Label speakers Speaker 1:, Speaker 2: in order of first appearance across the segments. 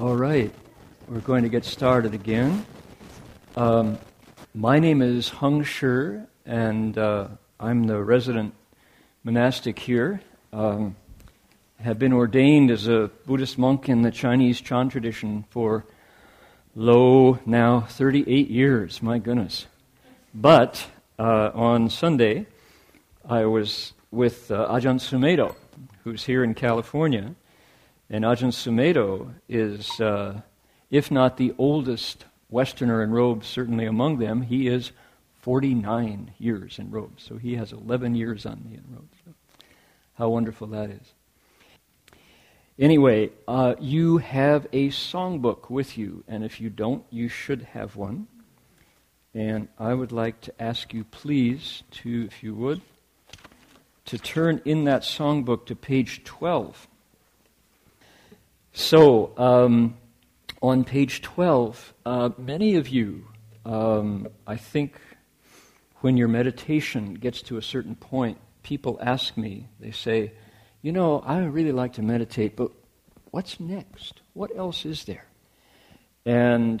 Speaker 1: All right, we're going to get started again. Um, my name is Heng Sure, and uh, I'm the resident monastic here. Um, have been ordained as a Buddhist monk in the Chinese Chan tradition for, lo, now 38 years. My goodness. But uh, on Sunday, I was with uh, Ajahn Sumedho, who's here in California. And Ajahn Sumedho is, uh, if not the oldest Westerner in robes, certainly among them, he is 49 years in robes. So he has 11 years on me in robes. So how wonderful that is. Anyway, uh, you have a songbook with you, and if you don't, you should have one. And I would like to ask you, please, to, if you would, to turn in that songbook to page 12. So, um, on page 12, uh, many of you, um, I think, when your meditation gets to a certain point, people ask me, they say, You know, I really like to meditate, but what's next? What else is there? And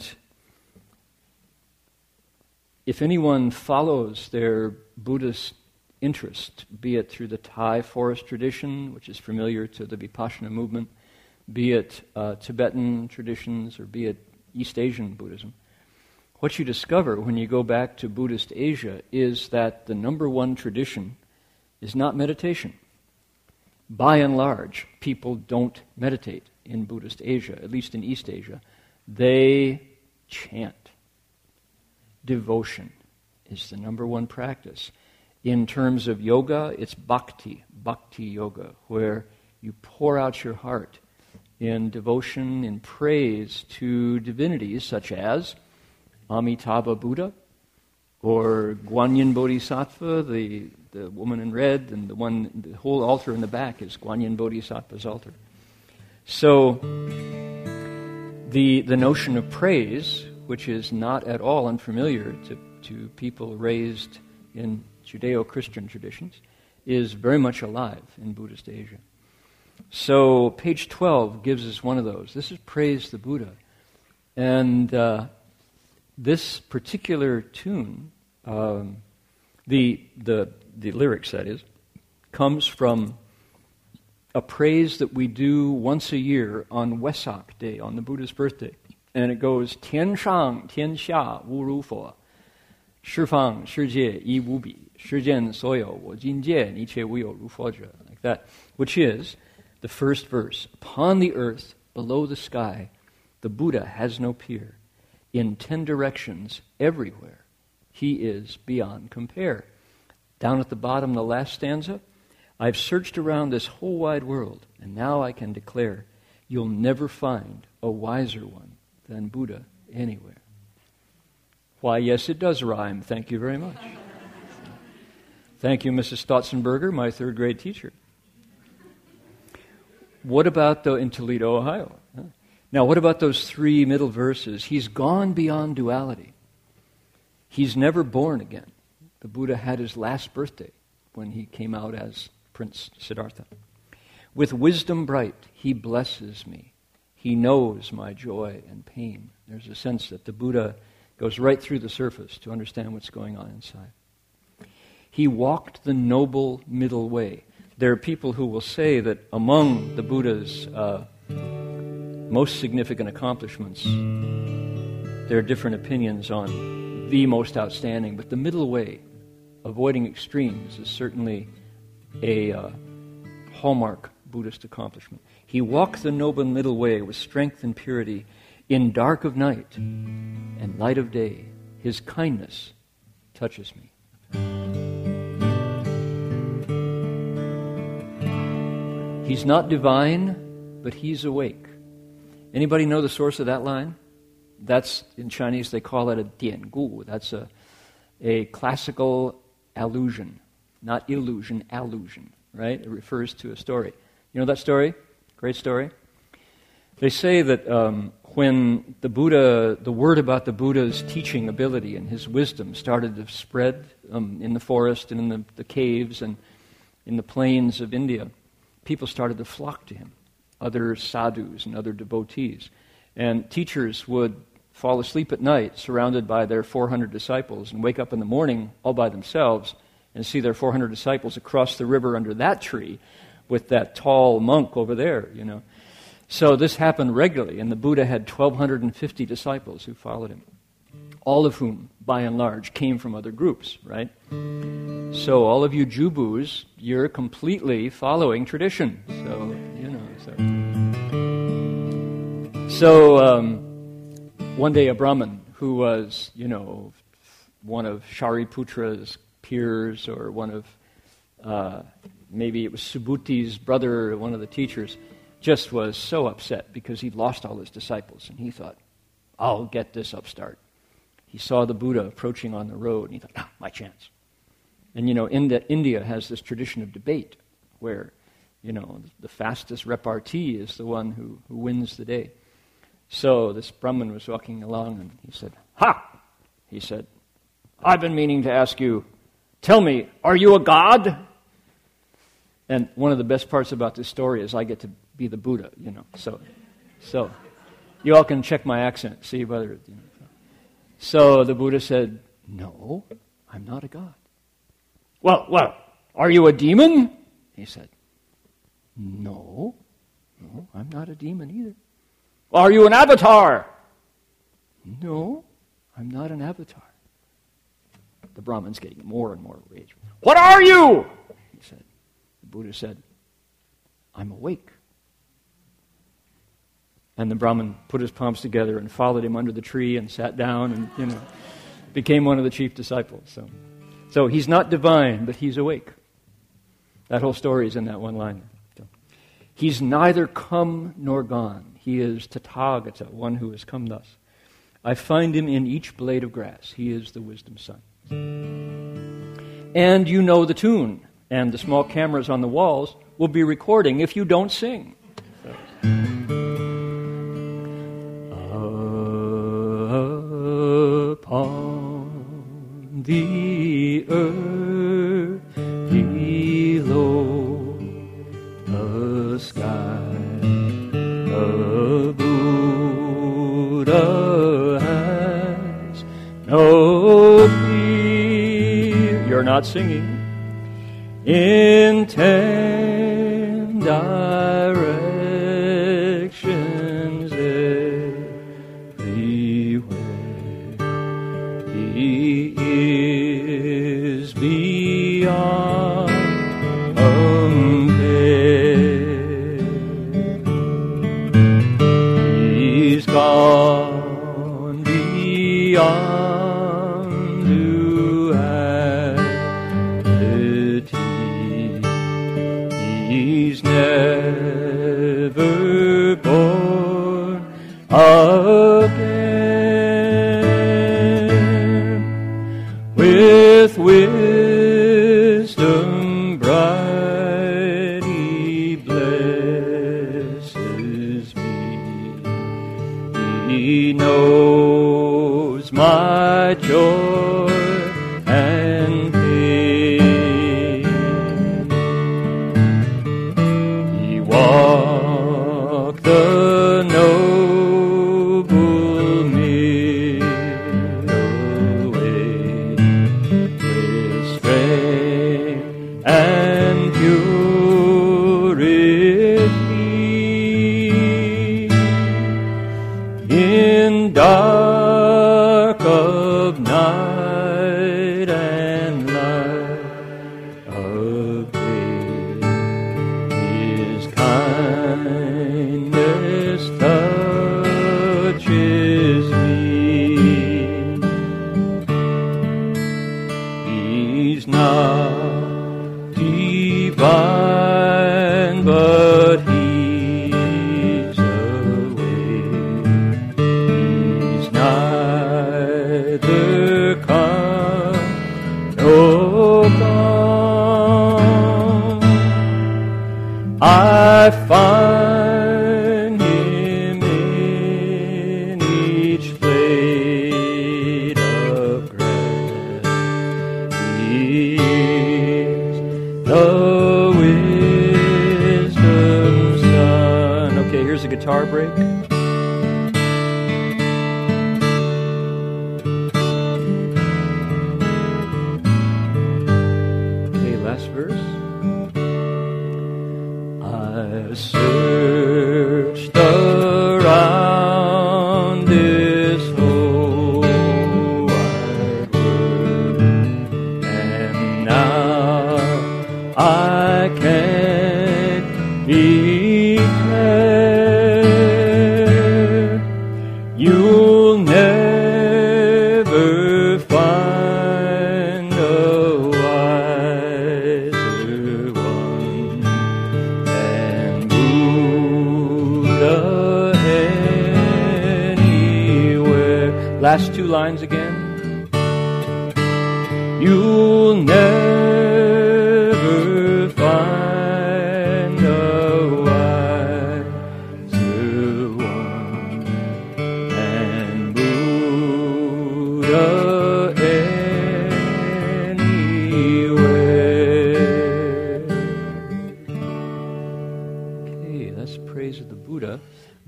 Speaker 1: if anyone follows their Buddhist interest, be it through the Thai forest tradition, which is familiar to the Vipassana movement, be it uh, Tibetan traditions, or be it East Asian Buddhism, what you discover when you go back to Buddhist Asia is that the number one tradition is not meditation. By and large, people don't meditate in Buddhist Asia, at least in East Asia. They chant. Devotion is the number one practice. In terms of yoga, it's bhakti, bhakti yoga, where you pour out your heart in devotion, in praise to divinities such as Amitabha Buddha or Guanyin Bodhisattva, the, the woman in red, and the one, the whole altar in the back is Guanyin Bodhisattva's altar. So, the, the notion of praise, which is not at all unfamiliar to, to people raised in Judeo Christian traditions, is very much alive in Buddhist Asia. So, page 12 gives us one of those. This is Praise the Buddha. And uh, this particular tune, um, the, the, the lyrics, that is, comes from a praise that we do once a year on Wesak Day, on the Buddha's birthday. And it goes, Tian Shang, Tian Xia, Wu Ru Fo, Shi Fang, Shi Jie, Yi Wu Bi, Shi Jian So Yo, Wo Jin Jie, Ni Che Wu Yo, Ru Fo like that, which is the first verse. Upon the earth, below the sky, the Buddha has no peer. In ten directions, everywhere, he is beyond compare. Down at the bottom, the last stanza, I've searched around this whole wide world, and now I can declare you'll never find a wiser one than Buddha anywhere. Why, yes, it does rhyme. Thank you very much. Thank you, Mrs. Stotzenberger, my third grade teacher. What about the in Toledo, Ohio? Now, what about those three middle verses? He's gone beyond duality. He's never born again. The Buddha had his last birthday when he came out as Prince Siddhartha. With wisdom bright, he blesses me. He knows my joy and pain. There's a sense that the Buddha goes right through the surface to understand what's going on inside. He walked the noble middle way there are people who will say that among the Buddha's uh, most significant accomplishments, there are different opinions on the most outstanding, but the middle way, avoiding extremes, is certainly a uh, hallmark Buddhist accomplishment. He walked the noble middle way with strength and purity in dark of night and light of day. His kindness touches me. He's not divine, but he's awake. Anybody know the source of that line? That's in Chinese they call it a dian gu. That's a, a classical allusion, not illusion, allusion, right? It refers to a story. You know that story? Great story. They say that um, when the Buddha, the word about the Buddha's teaching ability and his wisdom started to spread um, in the forest and in the, the caves and in the plains of India, people started to flock to him, other sadhus and other devotees. And teachers would fall asleep at night surrounded by their 400 disciples and wake up in the morning all by themselves and see their 400 disciples across the river under that tree with that tall monk over there, you know. So this happened regularly, and the Buddha had 1,250 disciples who followed him, all of whom, by and large, came from other groups, right? So all of you Jubus, you're completely following tradition. So, you know, so. So um, one day a Brahmin who was, you know, one of Shariputra's peers or one of uh, maybe it was Subhuti's brother, one of the teachers, just was so upset because he'd lost all his disciples. And he thought, I'll get this upstart. He saw the Buddha approaching on the road, and he thought, ah, my chance. And you know, India, India has this tradition of debate where, you know, the fastest repartee is the one who, who wins the day. So this Brahmin was walking along, and he said, Ha! He said, I've been meaning to ask you, tell me, are you a god? And one of the best parts about this story is I get to be the Buddha, you know. So, so you all can check my accent, see whether. You know. So the Buddha said, "No, I'm not a god." Well, well, are you a demon? He said, "No, no, I'm not a demon either." Are you an avatar? No, I'm not an avatar. The Brahmin's getting more and more rage. What are you? He said. The Buddha said, I'm awake. And the Brahmin put his palms together and followed him under the tree and sat down and, you know, became one of the chief disciples. So, so he's not divine, but he's awake. That whole story is in that one line. So, he's neither come nor gone. He is Tathagata, one who has come thus. I find him in each blade of grass. He is the wisdom sun. And you know the tune, and the small cameras on the walls will be recording if you don't sing. Upon the earth below the sky. The Buddha has no fear. You're not singing.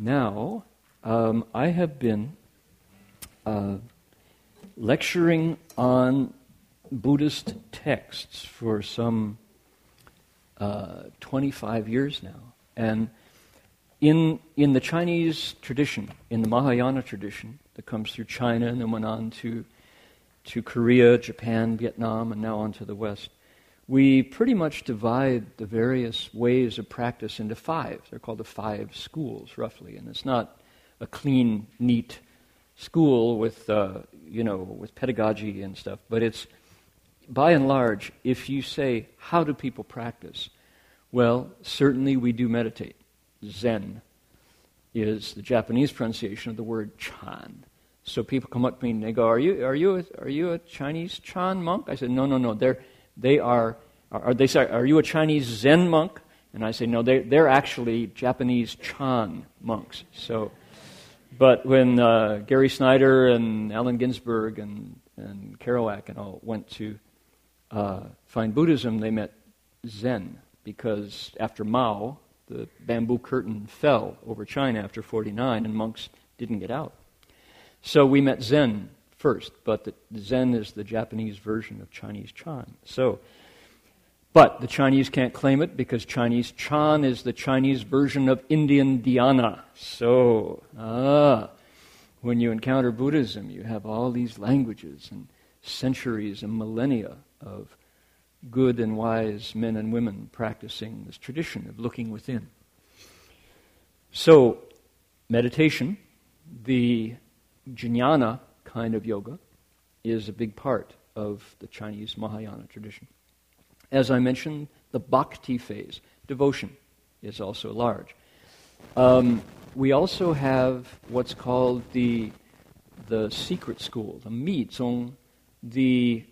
Speaker 1: Now, um, I have been uh, lecturing on Buddhist texts for some uh, 25 years now. And in, in the Chinese tradition, in the Mahayana tradition that comes through China and then went on to, to Korea, Japan, Vietnam, and now on to the West, we pretty much divide the various ways of practice into five. They're called the five schools, roughly. And it's not a clean, neat school with, uh, you know, with pedagogy and stuff, but it's by and large, if you say, How do people practice? Well, certainly we do meditate. Zen is the Japanese pronunciation of the word Chan. So people come up to me and they go, Are you, are you, a, are you a Chinese Chan monk? I said, No, no, no. They're, they are, are, they say, Are you a Chinese Zen monk? And I say, No, they're, they're actually Japanese Chan monks. So, but when uh, Gary Snyder and Allen Ginsberg and, and Kerouac and all went to uh, find Buddhism, they met Zen because after Mao, the bamboo curtain fell over China after 49 and monks didn't get out. So we met Zen first, but the, Zen is the Japanese version of Chinese Chan. So, but the Chinese can't claim it because Chinese Chan is the Chinese version of Indian Dhyana. So, ah, when you encounter Buddhism, you have all these languages and centuries and millennia of good and wise men and women practicing this tradition of looking within. So, meditation, the jnana kind of yoga, is a big part of the Chinese Mahayana tradition. As I mentioned, the bhakti phase, devotion, is also large. Um, we also have what's called the the secret school, the Mi Zong, the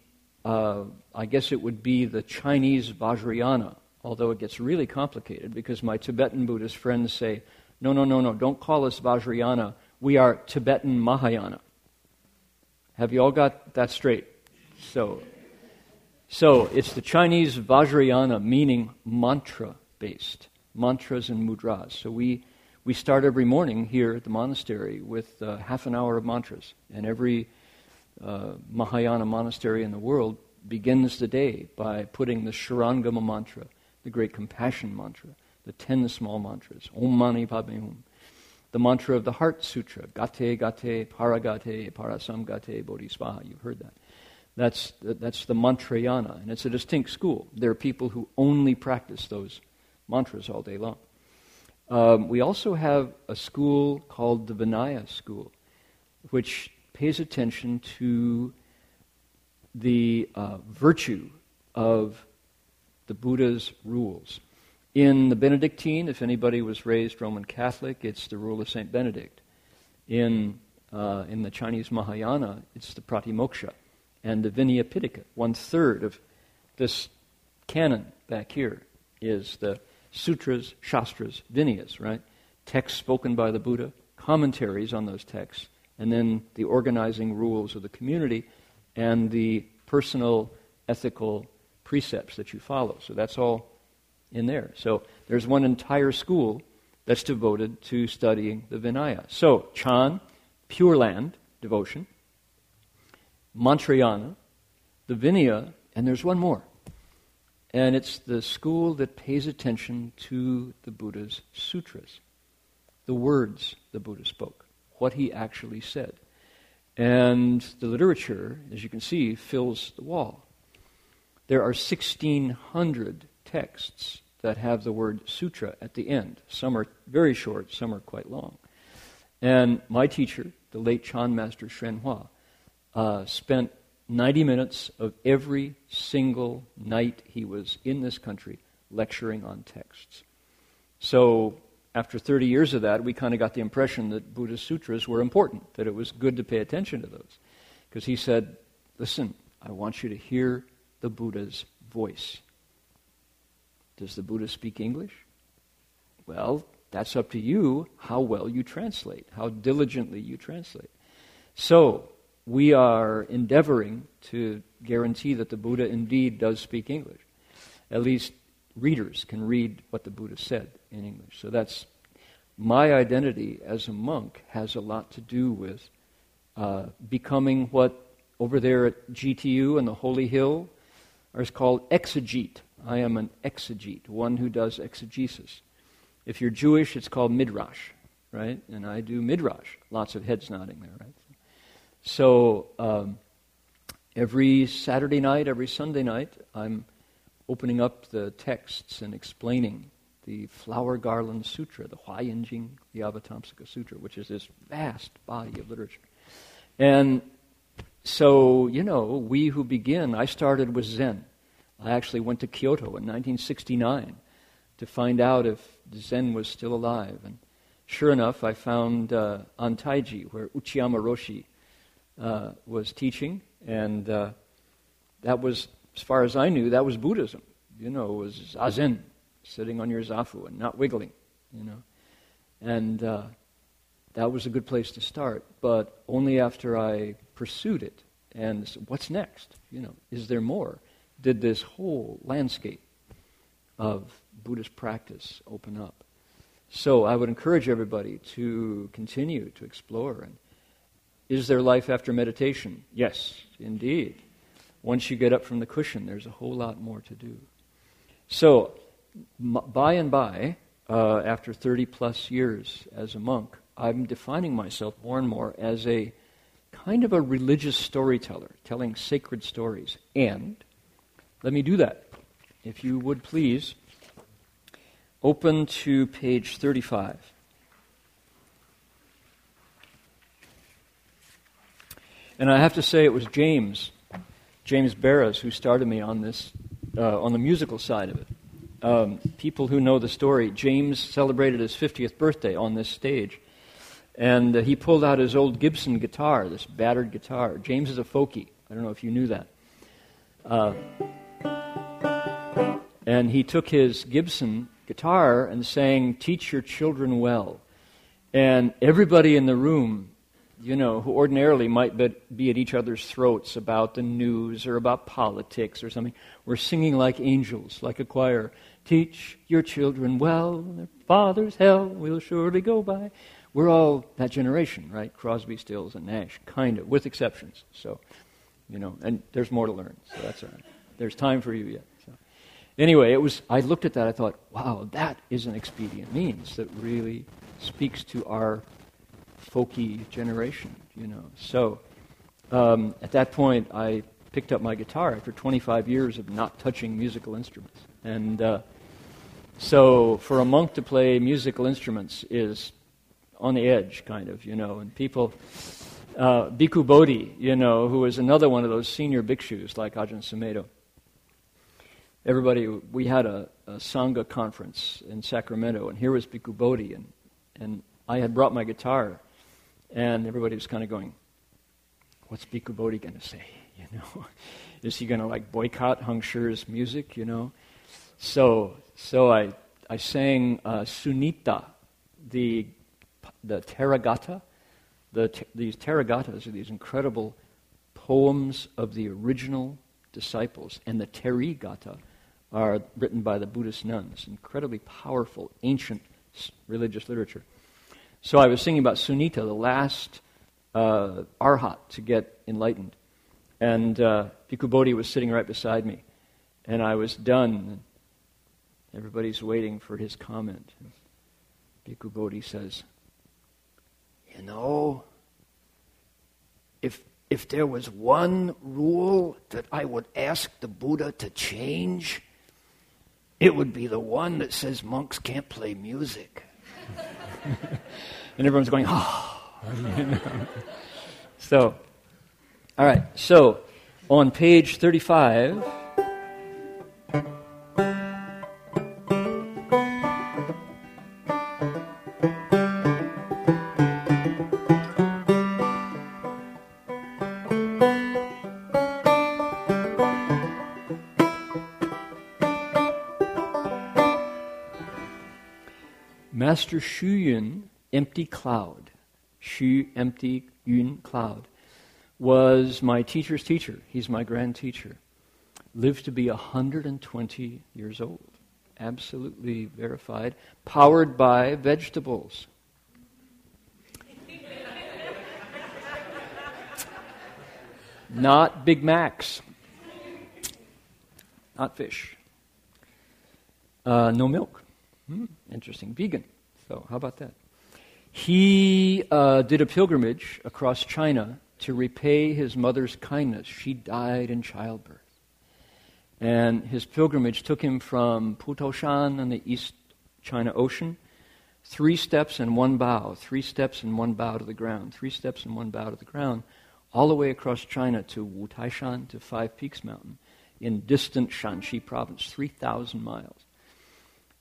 Speaker 1: uh, I guess it would be the Chinese Vajrayana, although it gets really complicated because my Tibetan Buddhist friends say, no, no, no, no, don't call us Vajrayana. We are Tibetan Mahayana. Have you all got that straight? So, so it's the Chinese Vajrayana, meaning mantra based, mantras and mudras. So we, we start every morning here at the monastery with uh, half an hour of mantras, and every uh, Mahayana monastery in the world begins the day by putting the Shurangama mantra, the great compassion mantra, the ten small mantras, Om Mani Padme Hum, the mantra of the Heart Sutra, Gate Gate Paragate Parasam Gate Bodhisvaha. You've heard that. That's, that's the Mantrayana, and it's a distinct school. There are people who only practice those mantras all day long. Um, we also have a school called the Vinaya School, which pays attention to the uh, virtue of the Buddha's rules. In the Benedictine, if anybody was raised Roman Catholic, it's the rule of St. Benedict. In, uh, in the Chinese Mahayana, it's the Pratimoksha. And the Vinaya Pitaka, one third of this canon back here, is the sutras, shastras, vinayas, right? Texts spoken by the Buddha, commentaries on those texts, and then the organizing rules of the community and the personal ethical precepts that you follow. So that's all in there. So there's one entire school that's devoted to studying the Vinaya. So, Chan, Pure Land, devotion, Mantrayana, the Vinaya, and there's one more. And it's the school that pays attention to the Buddha's sutras, the words the Buddha spoke what he actually said. And the literature, as you can see, fills the wall. There are 1,600 texts that have the word sutra at the end. Some are very short, some are quite long. And my teacher, the late Chan Master Hsuan Hua, uh, spent 90 minutes of every single night he was in this country lecturing on texts. So after 30 years of that, we kind of got the impression that Buddhist sutras were important, that it was good to pay attention to those. Because he said, listen, I want you to hear the Buddha's voice. Does the Buddha speak English? Well, that's up to you how well you translate, how diligently you translate. So, we are endeavoring to guarantee that the Buddha indeed does speak English. At least readers can read what the Buddha said in English. So that's my identity as a monk has a lot to do with uh, becoming what over there at GTU and the Holy Hill is called exegete. I am an exegete, one who does exegesis. If you're Jewish, it's called midrash, right? And I do midrash. Lots of heads nodding there, right? So um, every Saturday night, every Sunday night, I'm opening up the texts and explaining the Flower Garland Sutra, the Huayanjing, the Avatamsaka Sutra, which is this vast body of literature. And so, you know, we who begin, I started with Zen. I actually went to Kyoto in 1969 to find out if Zen was still alive. And sure enough, I found uh, Antaiji, where Uchiyama Roshi uh, was teaching, and uh, that was as far as I knew, that was Buddhism. You know, it was zazen, sitting on your zafu and not wiggling, you know. And uh, that was a good place to start, but only after I pursued it. And what's next? You know, is there more? Did this whole landscape of Buddhist practice open up? So I would encourage everybody to continue to explore. And is there life after meditation? Yes, indeed once you get up from the cushion, there's a whole lot more to do. So, by and by, uh, after 30 plus years as a monk, I'm defining myself more and more as a kind of a religious storyteller, telling sacred stories. And let me do that. If you would please, open to page 35. And I have to say, it was James James Baraz, who started me on this, uh, on the musical side of it. Um, people who know the story, James celebrated his 50th birthday on this stage. And uh, he pulled out his old Gibson guitar, this battered guitar. James is a folkie. I don't know if you knew that. Uh, and he took his Gibson guitar and sang, Teach Your Children Well. And everybody in the room you know, who ordinarily might be at each other's throats about the news or about politics or something, were singing like angels, like a choir. Teach your children well, their father's hell will surely go by. We're all that generation, right? Crosby, Stills, and Nash, kind of, with exceptions. So, you know, and there's more to learn, so that's all right. There's time for you yet. Anyway, it was. I looked at that. I thought, wow, that is an expedient means that really speaks to our folky generation, you know. So um, at that point, I picked up my guitar after 25 years of not touching musical instruments. And uh, so for a monk to play musical instruments is on the edge, kind of, you know. And people, uh, Bhikkhu Bodhi, you know, who is another one of those senior bhikshus like Ajahn Sumedho. Everybody, we had a, a Sangha conference in Sacramento, and here was Bhikkhu Bodhi, and, and I had brought my guitar and everybody was kind of going, what's Bhikkhu Bodhi going to say? You know, is he going to like boycott Heng Sure's music? You know, so so I I sang uh, Sunita, the the Therigatha. The, these Therigathas are these incredible poems of the original disciples, and the Therigatha are written by the Buddhist nuns. Incredibly powerful, ancient religious literature. So I was singing about Sunita, the last uh, arhat to get enlightened. And uh, Bodhi was sitting right beside me. And I was done. Everybody's waiting for his comment. Bhikkhu Bodhi says, You know, if, if there was one rule that I would ask the Buddha to change, it would be the one that says monks can't play music. and everyone's going, oh. So, all right. So, on page 35. Master Xu Yun, empty cloud, Xu, empty, Yun, cloud, was my teacher's teacher. He's my grand teacher. Lived to be 120 years old. Absolutely verified. Powered by vegetables. Not Big Macs. Not fish. Uh, no milk. Hmm, interesting. Vegan. So, how about that? He uh, did a pilgrimage across China to repay his mother's kindness. She died in childbirth. And his pilgrimage took him from Putuoshan on the East China Ocean, three steps and one bow, three steps and one bow to the ground, three steps and one bow to the ground, all the way across China to Wutaishan, to Five Peaks Mountain, in distant Shanxi province, 3,000 miles.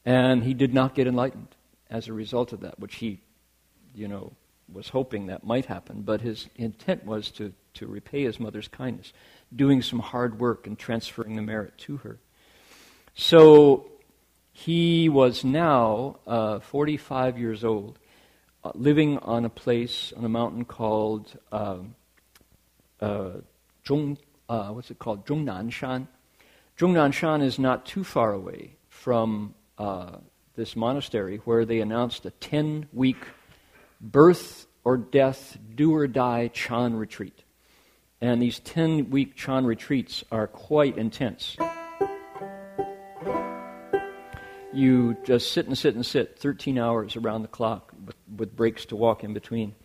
Speaker 1: And he did not get enlightened as a result of that, which he, you know, was hoping that might happen. But his intent was to, to repay his mother's kindness, doing some hard work and transferring the merit to her. So he was now uh, 45 years old, uh, living on a place on a mountain called. Um, uh, Zhong, uh, what's it called? Zhongnanshan. Zhongnanshan is not too far away from uh, this monastery where they announced a 10 week birth or death, do or die Chan retreat. And these 10 week Chan retreats are quite intense. You just sit and sit and sit 13 hours around the clock with, with breaks to walk in between.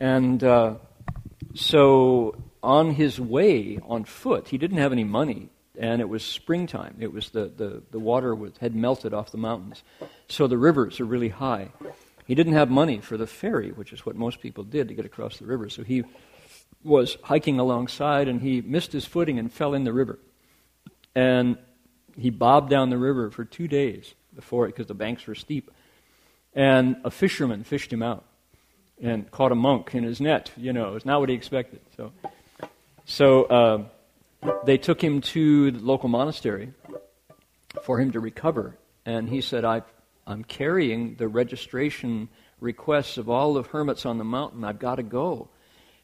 Speaker 1: And uh, so on his way on foot, he didn't have any money, and it was springtime. It was the, the, the water was, had melted off the mountains. So the rivers are really high. He didn't have money for the ferry, which is what most people did to get across the river. So he was hiking alongside and he missed his footing and fell in the river. And he bobbed down the river for two days before it because the banks were steep. And a fisherman fished him out and caught a monk in his net. You know, it's not what he expected. So, so uh, they took him to the local monastery for him to recover. And he said, I, I'm carrying the registration requests of all the hermits on the mountain. I've got to go.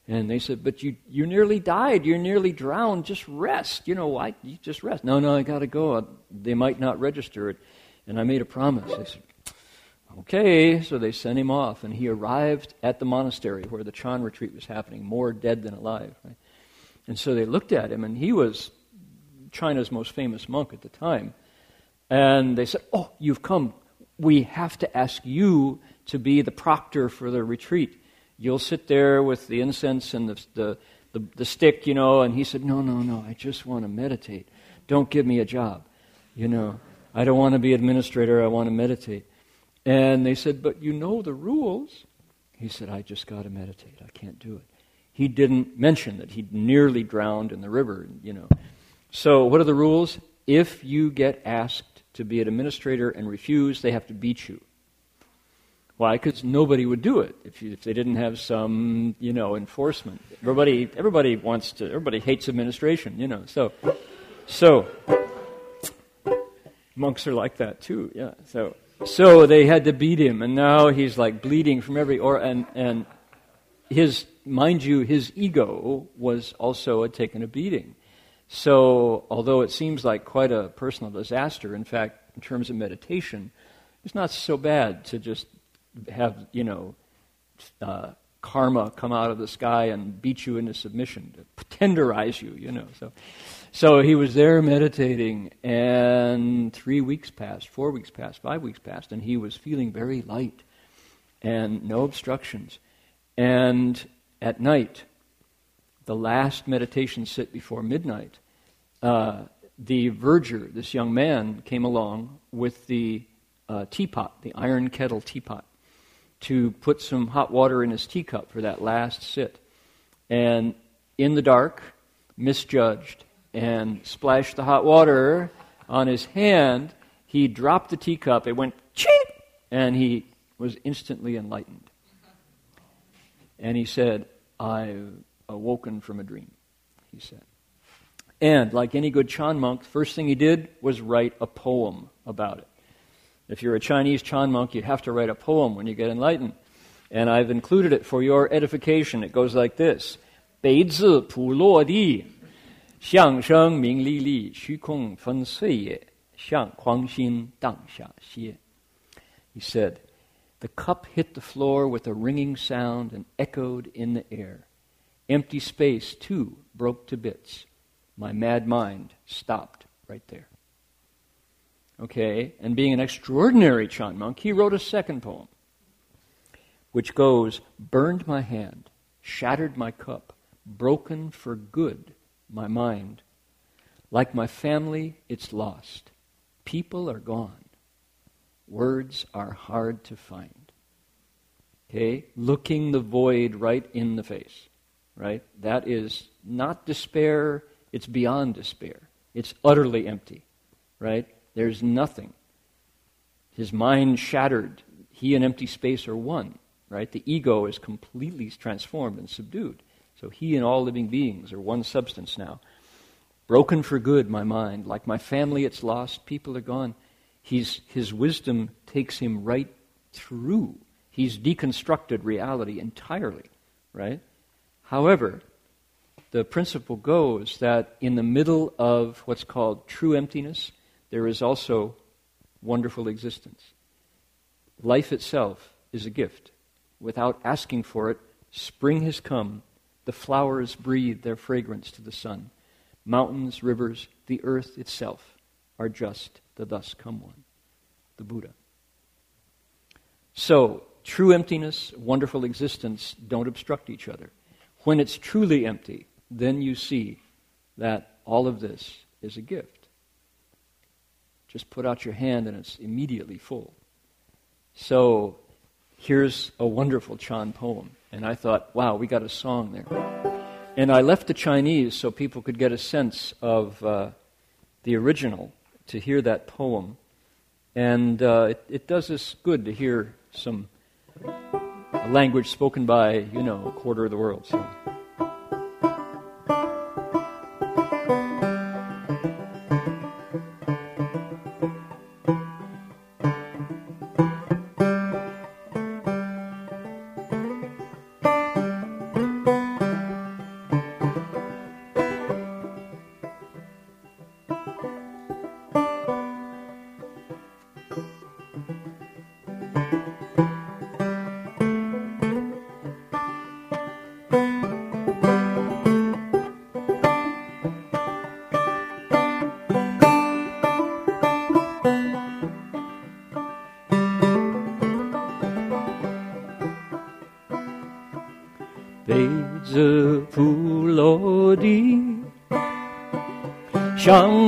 Speaker 1: And they said, But you, you nearly died. You're nearly drowned. Just rest. You know, why? You just rest. No, no, I got to go. They might not register it. And I made a promise. They said, Okay, so they sent him off, and he arrived at the monastery where the Chan retreat was happening, more dead than alive. Right? And so they looked at him, and he was China's most famous monk at the time. And they said, Oh, you've come. We have to ask you to be the proctor for the retreat. You'll sit there with the incense and the, the, the, the stick, you know. And he said, No, no, no, I just want to meditate. Don't give me a job. You know, I don't want to be administrator, I want to meditate. And they said, But you know the rules. He said, I just got to meditate. I can't do it. He didn't mention that he'd nearly drowned in the river, you know. So, what are the rules? If you get asked to be an administrator and refuse, they have to beat you. Why? Because nobody would do it if, you, if they didn't have some, you know, enforcement. Everybody, everybody wants to. Everybody hates administration, you know. So, so monks are like that too. Yeah. So, so they had to beat him, and now he's like bleeding from every or and and his mind you, his ego was also taken a beating. So although it seems like quite a personal disaster, in fact, in terms of meditation, it's not so bad to just have you know uh, karma come out of the sky and beat you into submission, to tenderize you, you know. So so he was there meditating, and three weeks passed, four weeks passed, five weeks passed, and he was feeling very light and no obstructions. And at night, the last meditation sit before midnight, uh, the verger, this young man, came along with the uh, teapot, the iron kettle teapot, to put some hot water in his teacup for that last sit. And in the dark, misjudged, and splashed the hot water on his hand, he dropped the teacup. It went ching, and he was instantly enlightened. And he said, I've awoken from a dream, he said. And like any good Chan monk, the first thing he did was write a poem about it. If you're a Chinese Chan monk, you'd have to write a poem when you get enlightened. And I've included it for your edification. It goes like this 北自普落地，相声名利利，虚空分碎也，向狂心当下歇。He said, the cup hit the floor with a ringing sound and echoed in the air. Empty space, too, broke to bits. My mad mind stopped right there. Okay, and being an extraordinary Chan monk, he wrote a second poem, which goes Burned my hand, shattered my cup, broken for good my mind. Like my family, it's lost. People are gone. Words are hard to find. Okay? Looking the void right in the face. Right? That is not despair, it's beyond despair. It's utterly empty. Right? There's nothing. His mind shattered. He and empty space are one, right? The ego is completely transformed and subdued. So he and all living beings are one substance now. Broken for good, my mind. Like my family, it's lost. People are gone. He's, his wisdom takes him right through. He's deconstructed reality entirely, right? However, the principle goes that in the middle of what's called true emptiness, there is also wonderful existence. Life itself is a gift. Without asking for it, spring has come. The flowers breathe their fragrance to the sun. Mountains, rivers, the earth itself are just the thus come one, the Buddha. So, true emptiness, wonderful existence don't obstruct each other. When it's truly empty, then you see that all of this is a gift. Just put out your hand and it's immediately full. So here's a wonderful Chan poem. And I thought, wow, we got a song there. And I left the Chinese so people could get a sense of uh, the original to hear that poem. And uh, it, it, does us good to hear some language spoken by, you know, a quarter of the world. So.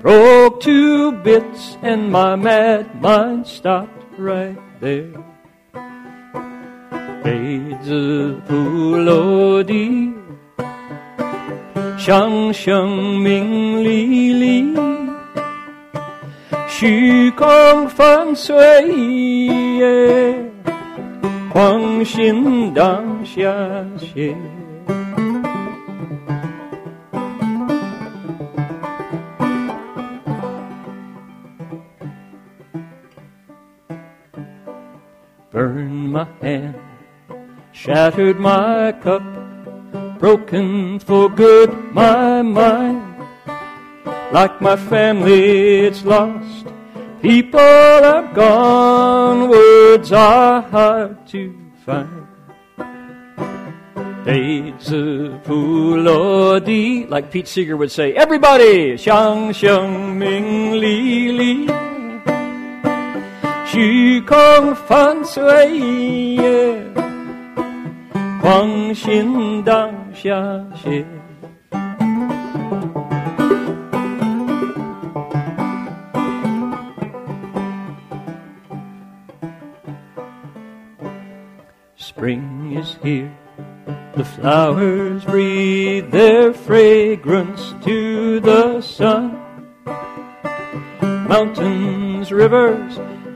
Speaker 1: broke to bits, and my mad mind stopped right there. Beidze shang shang ming li li, kong sui ye, huang xin dang xia xie. Shattered my cup, broken for good my mind. Like my family, it's lost. People have gone, words are hard to find. Days of Pulodi, like Pete Seeger would say, everybody, Shang Shang Ming Li Li. Xu Kong Fan Sui, yeah. 狂心当下歇。Spring here. The flowers breathe their fragrance to the sun. Mountains, rivers,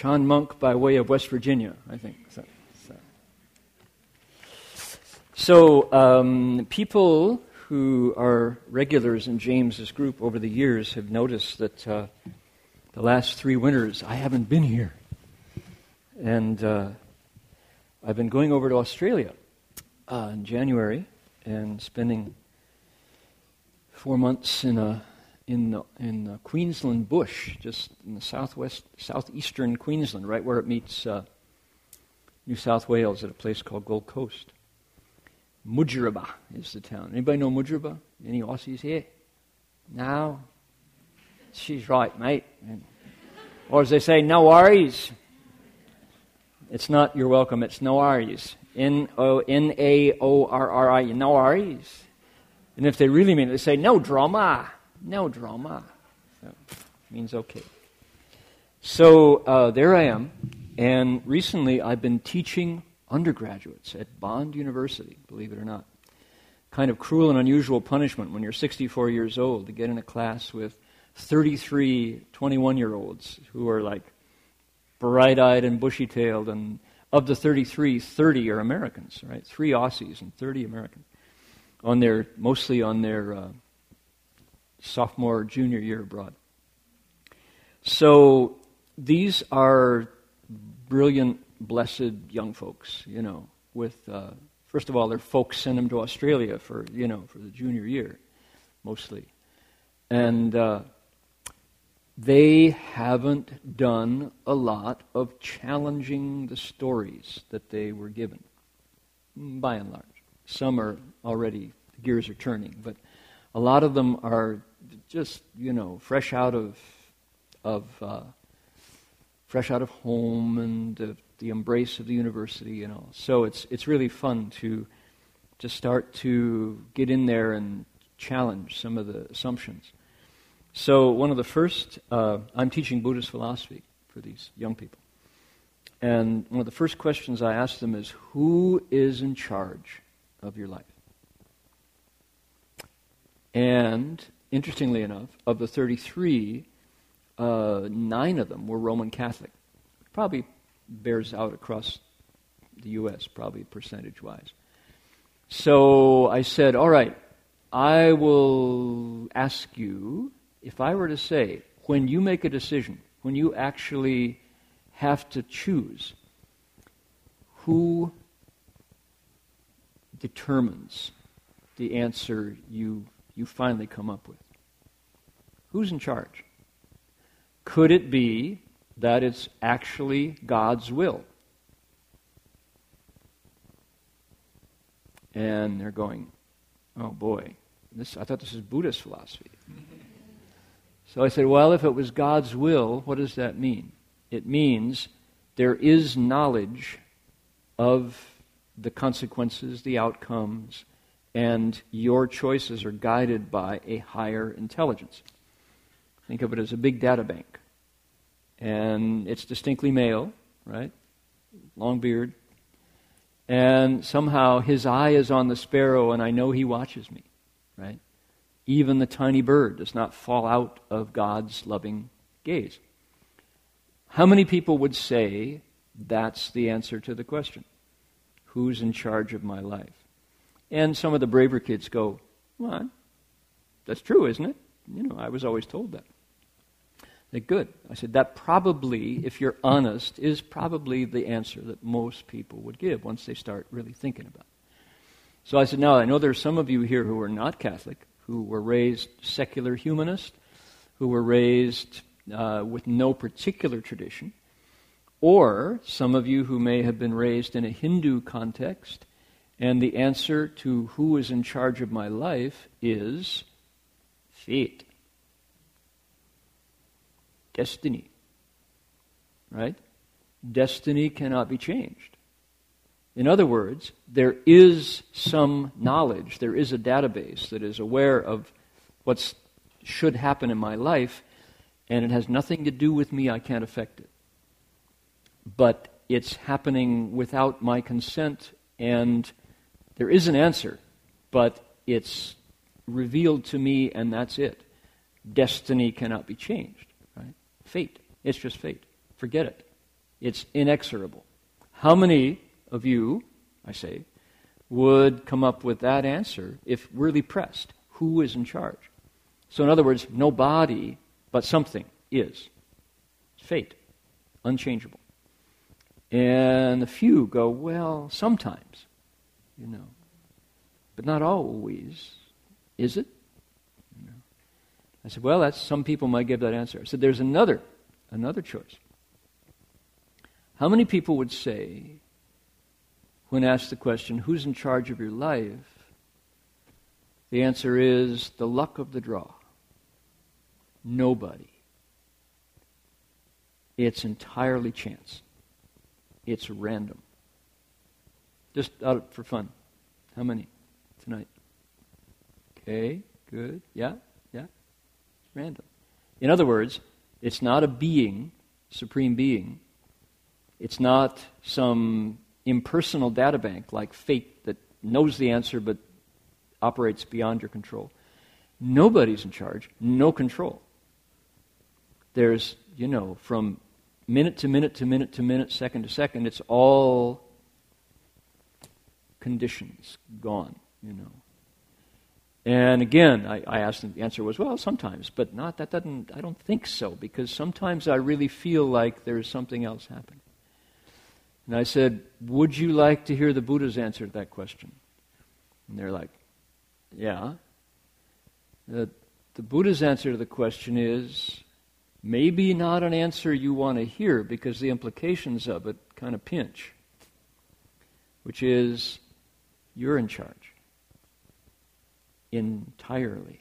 Speaker 1: John Monk by way of West Virginia, I think. So, so. so um, people who are regulars in James's group over the years have noticed that uh, the last three winters I haven't been here. And uh, I've been going over to Australia uh, in January and spending four months in a in the, in the Queensland bush, just in the southwest southeastern Queensland, right where it meets uh, New South Wales at a place called Gold Coast. Mudgeeraba is the town. Anybody know Mudgeeraba? Any Aussies here? No? She's right, mate. Or as they say, no worries. It's not you're welcome, it's no worries. N O N A O R R I, no worries. And if they really mean it, they say, no drama. No drama. Means okay. So uh, there I am. And recently I've been teaching undergraduates at Bond University, believe it or not. Kind of cruel and unusual punishment when you're 64 years old to get in a class with 33 21 year olds who are like bright eyed and bushy tailed. And of the 33, 30 are Americans, right? Three Aussies and 30 Americans. On their, mostly on their uh, sophomore, junior year abroad. So these are brilliant blessed young folks, you know, with, uh, first of all, their folks send them to Australia for, you know, for the junior year, mostly. And uh, they haven't done a lot of challenging the stories that they were given, by and large. Some are already, gears are turning, but a lot of them are just, you know, fresh out of, of uh, fresh out of home and the embrace of the university and all. So it's it's really fun to to start to get in there and challenge some of the assumptions. So one of the first, uh, I'm teaching Buddhist philosophy for these young people, and one of the first questions I ask them is, "Who is in charge of your life?" And interestingly enough, of the 33, uh, nine of them were Roman Catholic. Probably bears out across the U.S., probably percentage wise. So I said, All right, I will ask you if I were to say, when you make a decision, when you actually have to choose, who determines the answer you, you finally come up with? Who's in charge? Could it be that it's actually God's will. And they're going, oh boy, this, I thought this was Buddhist philosophy. so I said, well, if it was God's will, what does that mean? It means there is knowledge of the consequences, the outcomes, and your choices are guided by a higher intelligence. Think of it as a big data bank and it's distinctly male, right? Long beard. And somehow his eye is on the sparrow, and I know he watches me, right? Even the tiny bird does not fall out of God's loving gaze. How many people would say that's the answer to the question? Who's in charge of my life? And some of the braver kids go, Well, that's true, isn't it? You know, I was always told that. They're good. I said, that probably, if you're honest, is probably the answer that most people would give once they start really thinking about it. So I said, now I know there are some of you here who are not Catholic, who were raised secular humanist, who were raised uh, with no particular tradition. Or some of you who may have been raised in a Hindu context, and the answer to who is in charge of my life is fate, destiny. Right? Destiny cannot be changed. In other words, there is some knowledge, there is a database that is aware of what should happen in my life, and it has nothing to do with me, I can't affect it. But it's happening without my consent, and there is an answer, but it's revealed to me, and that's it. Destiny cannot be changed, right? Fate. It's just fate. Forget it. It's inexorable. How many of you, I say, would come up with that answer if really pressed? Who is in charge? So, in other words, no body, but something is. Fate. Unchangeable. And a few go, well, sometimes, you know, but not always. Is it? You know. I said, well, that's some people might give that answer. I said, there's another, another choice. How many people would say, when asked the question, who's in charge of your life? The answer is the luck of the draw. Nobody. It's entirely chance. It's random. Just out for fun. How many tonight? Okay, good. Yeah, yeah. It's random. In other words, it's not a being, supreme being. It's not some impersonal data bank like fate that knows the answer but operates beyond your control. Nobody's in charge, no control. There's, you know, from minute to minute to minute to minute, second to second, it's all conditions gone, you know. And again, I, I asked him, the answer was, well, sometimes, but not, that doesn't, I don't think so, because sometimes I really feel like there's something else happening. And I said, Would you like to hear the Buddha's answer to that question? And they're like, Yeah. The, the Buddha's answer to the question is maybe not an answer you want to hear because the implications of it kind of pinch, which is you're in charge entirely.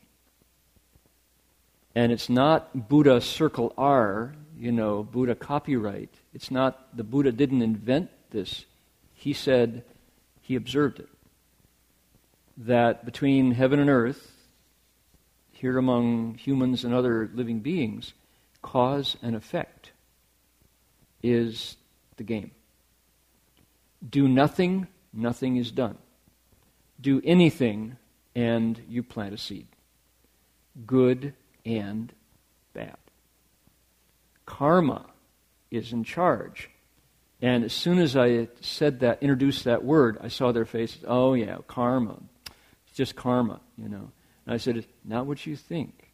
Speaker 1: And it's not Buddha circle R, you know, Buddha copyright. It's not the Buddha didn't invent this. He said he observed it. That between heaven and earth, here among humans and other living beings, cause and effect is the game. Do nothing, nothing is done. Do anything, and you plant a seed. Good and bad. Karma is in charge. And as soon as I said that, introduced that word, I saw their faces. Oh, yeah, karma. It's just karma, you know. And I said, it's not what you think.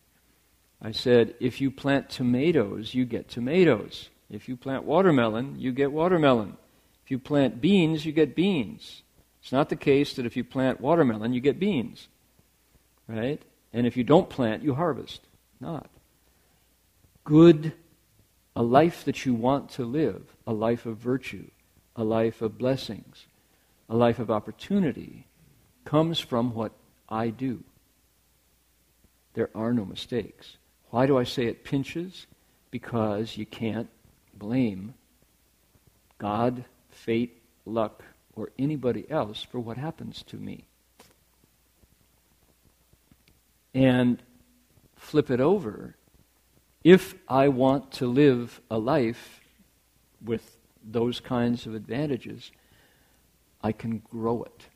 Speaker 1: I said, if you plant tomatoes, you get tomatoes. If you plant watermelon, you get watermelon. If you plant beans, you get beans. It's not the case that if you plant watermelon, you get beans. Right? And if you don't plant, you harvest. Not. Good a life that you want to live, a life of virtue, a life of blessings, a life of opportunity, comes from what I do. There are no mistakes. Why do I say it pinches? Because you can't blame God, fate, luck, or anybody else for what happens to me. And flip it over if I want to live a life with those kinds of advantages, I can grow it.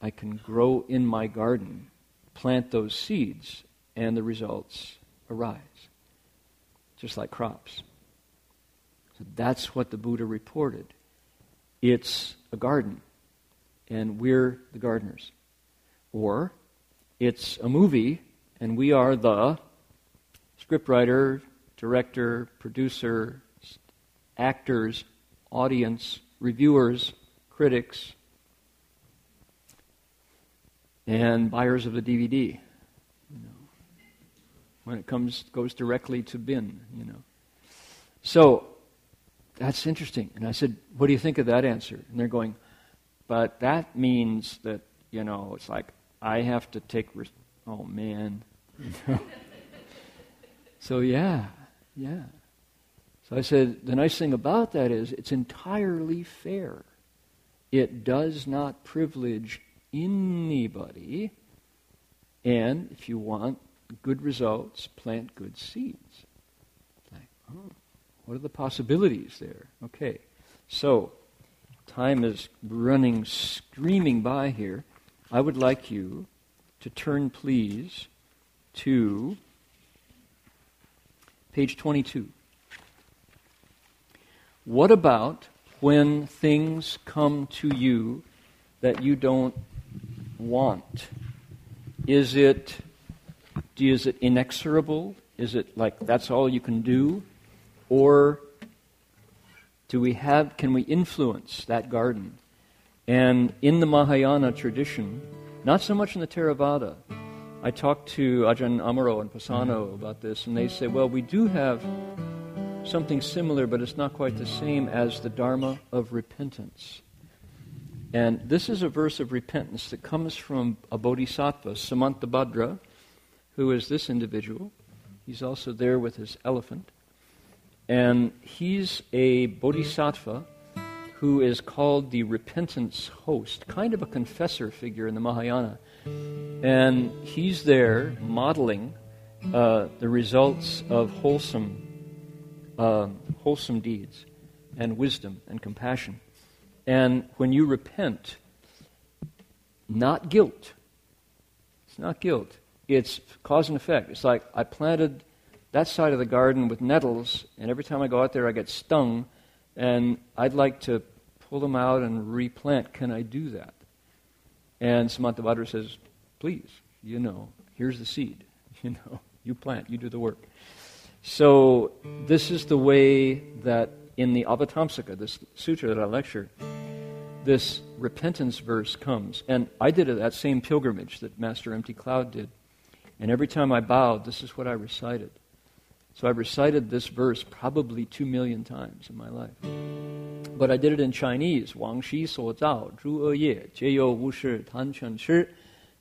Speaker 1: I can grow in my garden, plant those seeds, and the results arise. Just like crops. So that's what the Buddha reported. It's a garden, and we're the gardeners. Or it's a movie, and we are the scriptwriter, director, producer, actors, audience, reviewers, critics, and buyers of the DVD. When it comes goes directly to bin, you know. So that's interesting. And I said, what do you think of that answer? And they're going, but that means that, you know, it's like I have to take, res- oh man. so yeah, yeah. So I said, the nice thing about that is it's entirely fair. It does not privilege anybody. And if you want good results, plant good seeds. Like, oh, what are the possibilities there? Okay. So, time is running screaming by here. I would like you to turn, please, to page 22. What about when things come to you that you don't want? Is it, is it inexorable? Is it like that's all you can do? Or do we have, can we influence that garden? And in the Mahayana tradition, not so much in the Theravada, I talked to Ajahn Amaro and Pasanno about this, and they say, well, we do have something similar, but it's not quite the same as the Dharma of repentance. And this is a verse of repentance that comes from a bodhisattva, Samantabhadra, who is this individual. He's also there with his elephant. And he's a bodhisattva who is called the repentance host, kind of a confessor figure in the Mahayana. And he's there modeling uh, the results of wholesome, uh, wholesome deeds and wisdom and compassion. And when you repent, not guilt. It's not guilt. It's cause and effect. It's like I planted that side of the garden with nettles, and every time I go out there, I get stung, and I'd like to pull them out and replant. Can I do that? And Samantabhadra says, Please, you know, here's the seed. You know, you plant, you do the work. So, this is the way that in the Avatamsaka, this sutra that I lecture, this repentance verse comes. And I did that same pilgrimage that Master Empty Cloud did. And every time I bowed, this is what I recited. So I recited this verse probably two million times in my life. But I did it in Chinese. 王羲所造诸恶业，皆由无事贪嗔痴，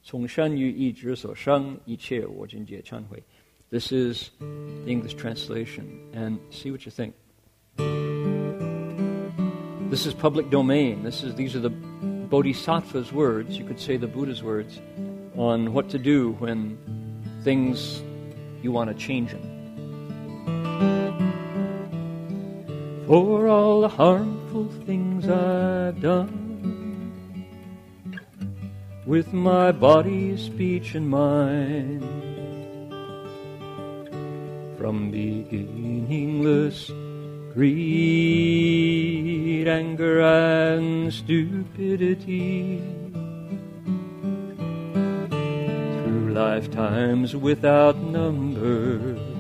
Speaker 1: 从善于意之所生，一切我今皆忏悔. This is the English translation, and see what you think. This is public domain. This is, these are the Bodhisattva's words, you could say the Buddha's words, on what to do when things you want to change them. For all the harmful things I've done. With my body, speech, and mind, from beginningless greed, anger, and stupidity. Through lifetimes without number,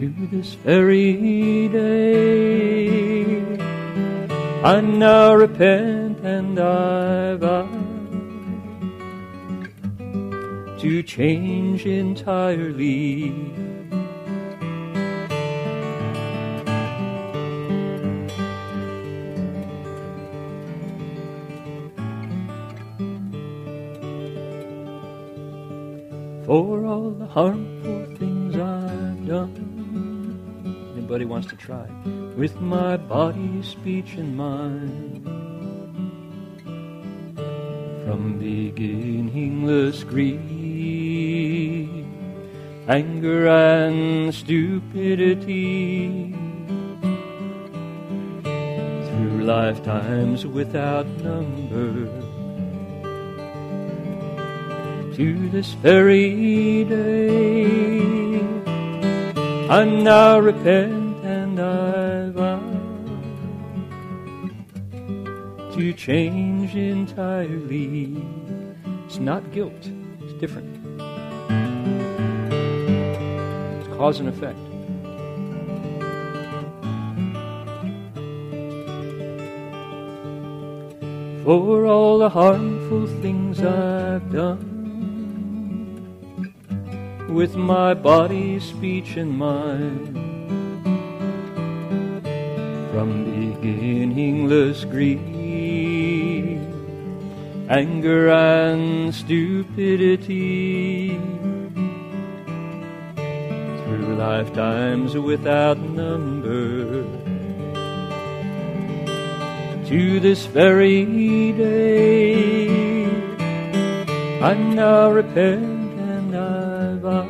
Speaker 1: to this very day, I now repent and I vow to change entirely. For all the harmful Wants to try? With my body, speech, and mind. From beginningless greed, anger, and stupidity. Through lifetimes without number to this very day. I now repent change entirely. It's not guilt, it's different. It's cause and effect. For all the harmful things I've done with my body, speech, and mind. from beginningless greed, anger and stupidity. Through lifetimes without number, to this very day, I now repent and I vow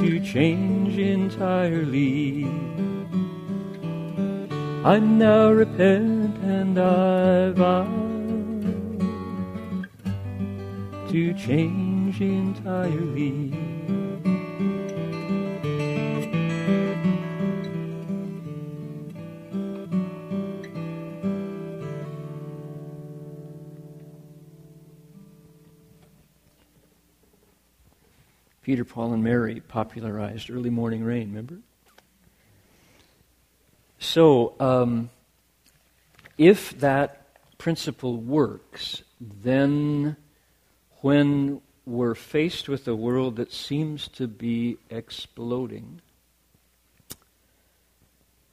Speaker 1: to change entirely. I now repent and I vow to change entirely. Peter, Paul, and Mary popularized early morning rain, remember? So, um, if that principle works, then when we're faced with a world that seems to be exploding,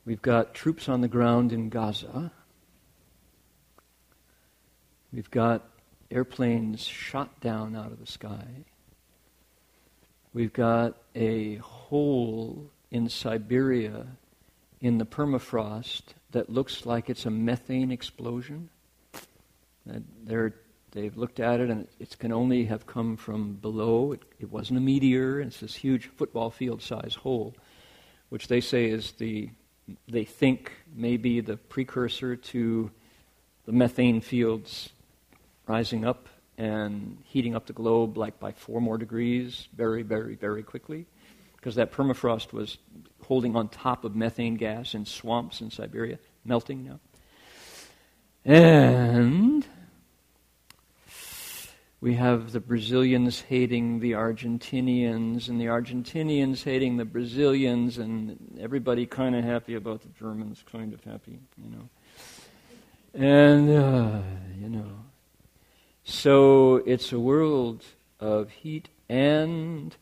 Speaker 1: we've got troops on the ground in Gaza, we've got airplanes shot down out of the sky. We've got a hole in Siberia in the permafrost that looks like it's a methane explosion. Uh, they're, they've looked at it and it can only have come from below. It, it wasn't a meteor. It's this huge football field size hole, which they say is the, they think may be the precursor to the methane fields rising up and heating up the globe like by four more degrees very, very, very quickly because that permafrost was holding on top of methane gas in swamps in Siberia, melting now. And we have the Brazilians hating the Argentinians, and the Argentinians hating the Brazilians, and everybody kind of happy about the Germans, kind of happy, you know. And, uh, you know, so it's a world of heat and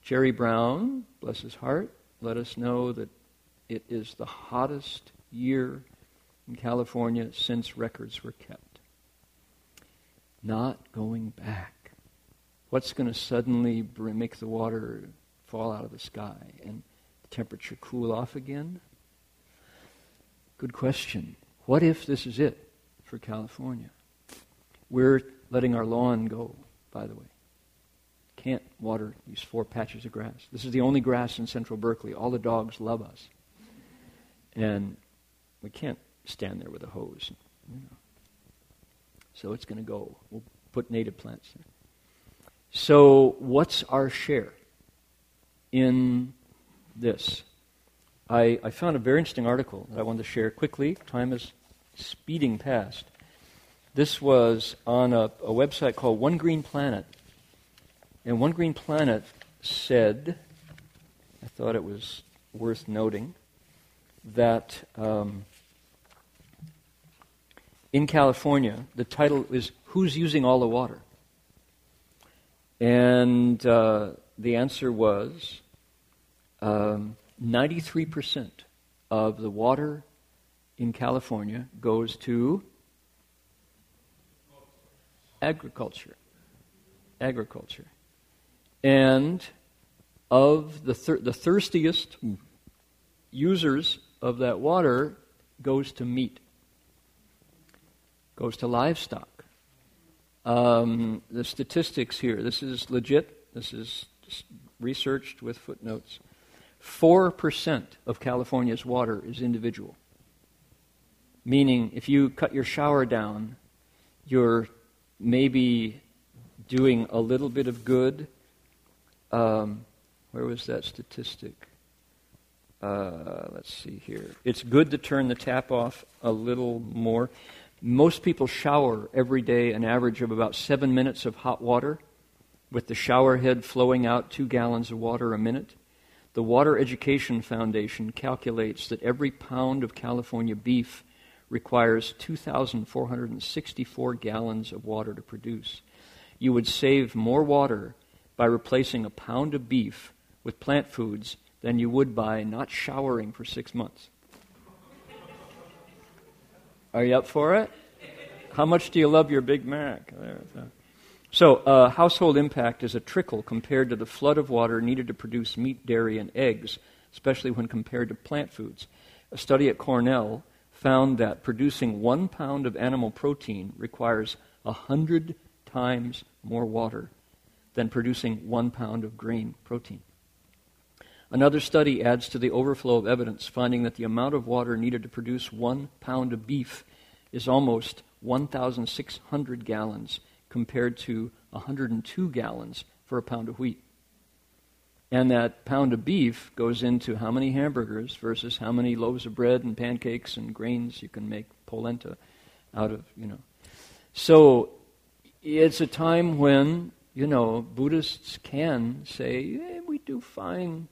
Speaker 1: Jerry Brown, bless his heart, let us know that it is the hottest year in California since records were kept. Not going back. What's going to suddenly make the water fall out of the sky and the temperature cool off again? Good question. What if this is it for California? We're letting our lawn go, by the way. Can't water these four patches of grass. This is the only grass in central Berkeley. All the dogs love us. And we can't stand there with a hose. You know. So it's going to go. We'll put native plants there. So, what's our share in this? I, I found a very interesting article that I wanted to share quickly. Time is speeding past. This was on a, a website called One Green Planet. And One Green Planet said, I thought it was worth noting, that um, in California, the title is Who's Using All the Water? And uh, the answer was um, 93% of the water in California goes to agriculture. Agriculture. And of the, thir- the thirstiest users of that water goes to meat, goes to livestock. Um, the statistics here, this is legit, this is researched with footnotes. 4% of California's water is individual. Meaning, if you cut your shower down, you're maybe doing a little bit of good. Um, where was that statistic? Uh, let's see here. It's good to turn the tap off a little more. Most people shower every day an average of about seven minutes of hot water, with the shower head flowing out two gallons of water a minute. The Water Education Foundation calculates that every pound of California beef requires 2,464 gallons of water to produce. You would save more water by replacing a pound of beef with plant foods than you would by not showering for six months. Are you up for it? How much do you love your Big Mac? So, uh, household impact is a trickle compared to the flood of water needed to produce meat, dairy, and eggs, especially when compared to plant foods. A study at Cornell found that producing one pound of animal protein requires a hundred times more water than producing one pound of grain protein. Another study adds to the overflow of evidence, finding that the amount of water needed to produce one pound of beef is almost 1,600 gallons compared to 102 gallons for a pound of wheat. And that pound of beef goes into how many hamburgers versus how many loaves of bread and pancakes and grains you can make polenta out of, you know. So it's a time when, you know, Buddhists can say, we do fine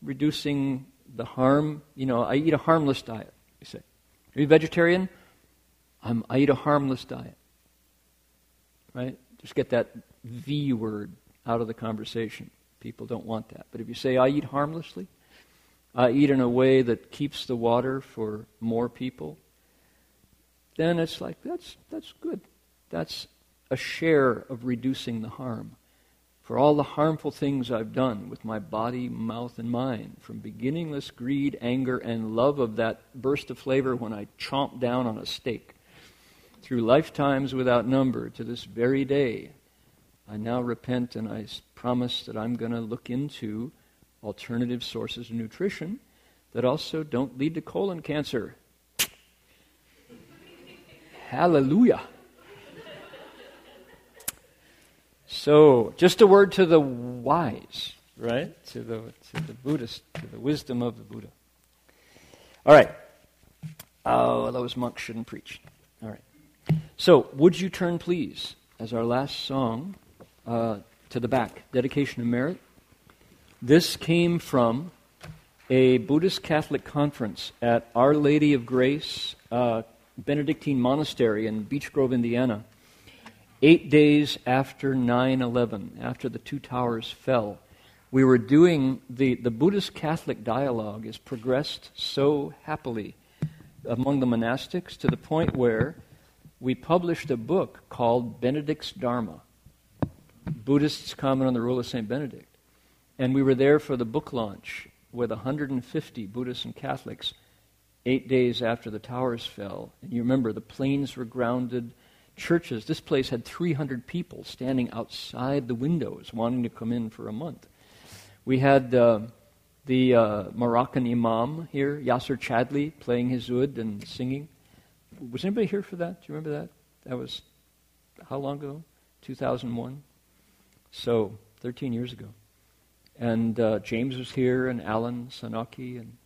Speaker 1: reducing the harm. You know, I eat a harmless diet, you say. Are you vegetarian? I'm, I eat a harmless diet. Right? Just get that V word out of the conversation. People don't want that. But if you say, I eat harmlessly, I eat in a way that keeps the water for more people, then it's like, that's, that's good. That's a share of reducing the harm. For all the harmful things I've done with my body, mouth, and mind, from beginningless greed, anger, and love of that burst of flavor when I chomp down on a steak, through lifetimes without number to this very day, I now repent and I promise that I'm going to look into alternative sources of nutrition that also don't lead to colon cancer. Hallelujah. So, just a word to the wise, right? To the, to the Buddhist, to the wisdom of the Buddha. All right. Oh, those monks shouldn't preach. All right. So, would you turn, please, as our last song, uh, to the back Dedication of Merit. This came from a Buddhist Catholic conference at Our Lady of Grace uh, Benedictine Monastery in Beech Grove, Indiana, eight days after 9 11, after the two towers fell. We were doing the, the Buddhist Catholic dialogue has progressed so happily among the monastics to the point where we published a book called Benedict's Dharma Buddhists comment on the rule of St. Benedict. And we were there for the book launch with 150 Buddhists and Catholics eight days after the towers fell. And you remember the planes were grounded, churches. This place had 300 people standing outside the windows wanting to come in for a month. We had uh, the uh, Moroccan Imam here, Yassir Chadly, playing his oud and singing. Was anybody here for that? Do you remember that? That was how long ago? 2001? So, 13 years ago. And uh, James was here, and Alan Senauke. And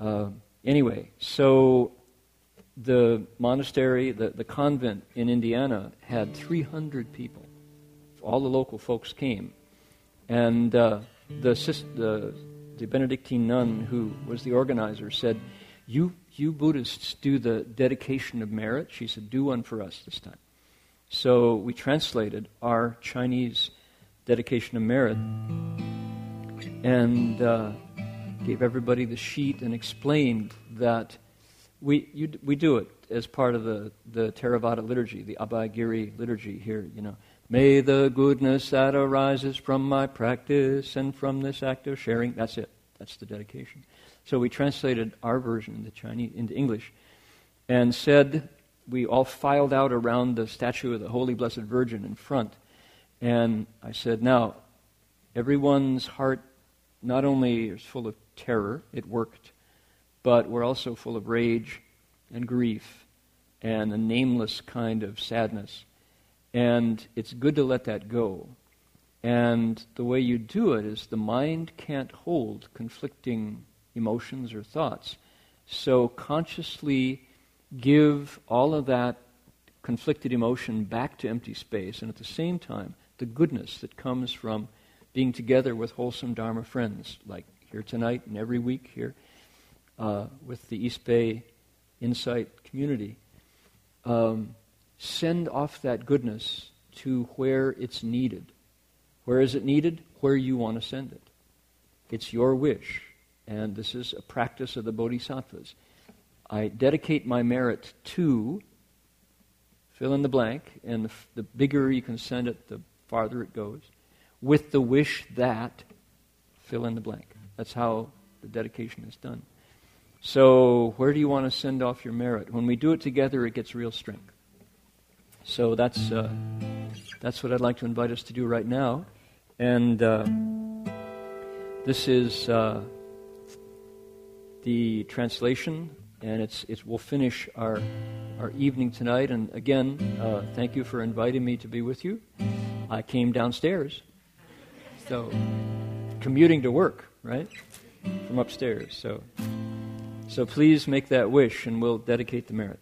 Speaker 1: uh, anyway, so the monastery, the, the convent in Indiana had 300 people. All the local folks came. And uh, the, the, the Benedictine nun who was the organizer said, you, you Buddhists do the dedication of merit. She said, Do one for us this time. So we translated our Chinese dedication of merit and uh, gave everybody the sheet and explained that we, you, we do it as part of the, the Theravada liturgy, the Abhayagiri liturgy here, you know. May the goodness that arises from my practice and from this act of sharing, that's it. That's the dedication. So we translated our version into Chinese into English and said we all filed out around the statue of the Holy Blessed Virgin in front. And I said, now, everyone's heart not only is full of terror, it worked, but we're also full of rage and grief and a nameless kind of sadness. And it's good to let that go. And the way you do it is the mind can't hold conflicting emotions or thoughts. So consciously give all of that conflicted emotion back to empty space, and at the same time, the goodness that comes from being together with wholesome Dharma friends, like here tonight and every week here uh, with the East Bay Insight community. Um, send off that goodness to where it's needed. Where is it needed? Where you want to send it. It's your wish. And this is a practice of the bodhisattvas. I dedicate my merit to fill in the blank, and the, the bigger you can send it, the farther it goes, with the wish that fill in the blank. That's how the dedication is done. So, where do you want to send off your merit? When we do it together, it gets real strength. So that's uh, that's what I'd like to invite us to do right now, and uh, this is uh, the translation, and it's it's we'll finish our our evening tonight. And again, uh, thank you for inviting me to be with you. I came downstairs, so commuting to work, right, from upstairs. So. So please make that wish and we'll dedicate the merit.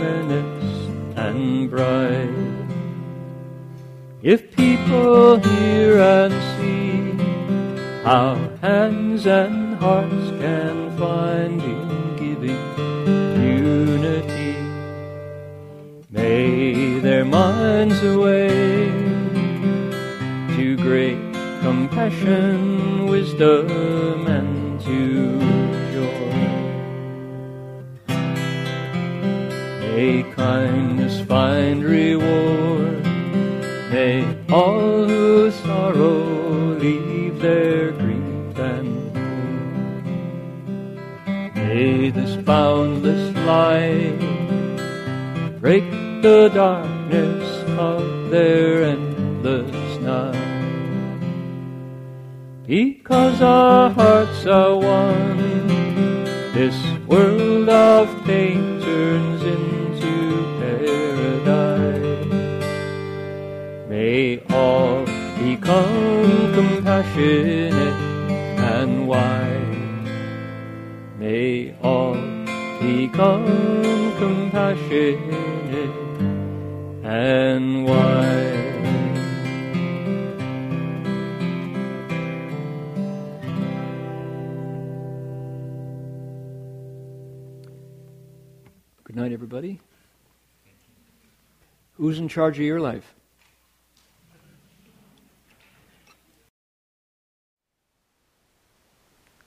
Speaker 1: Luminous and bright. If people hear and see how hands and hearts can find in giving unity May their minds away to great compassion, wisdom, and find reward. May all who sorrow leave their grief and. May this boundless light break the darkness of their endless night. Because our hearts are one, this world of pain turns become compassionate and wise. May all become compassionate and wise. Good night, everybody. Who's in charge of your life?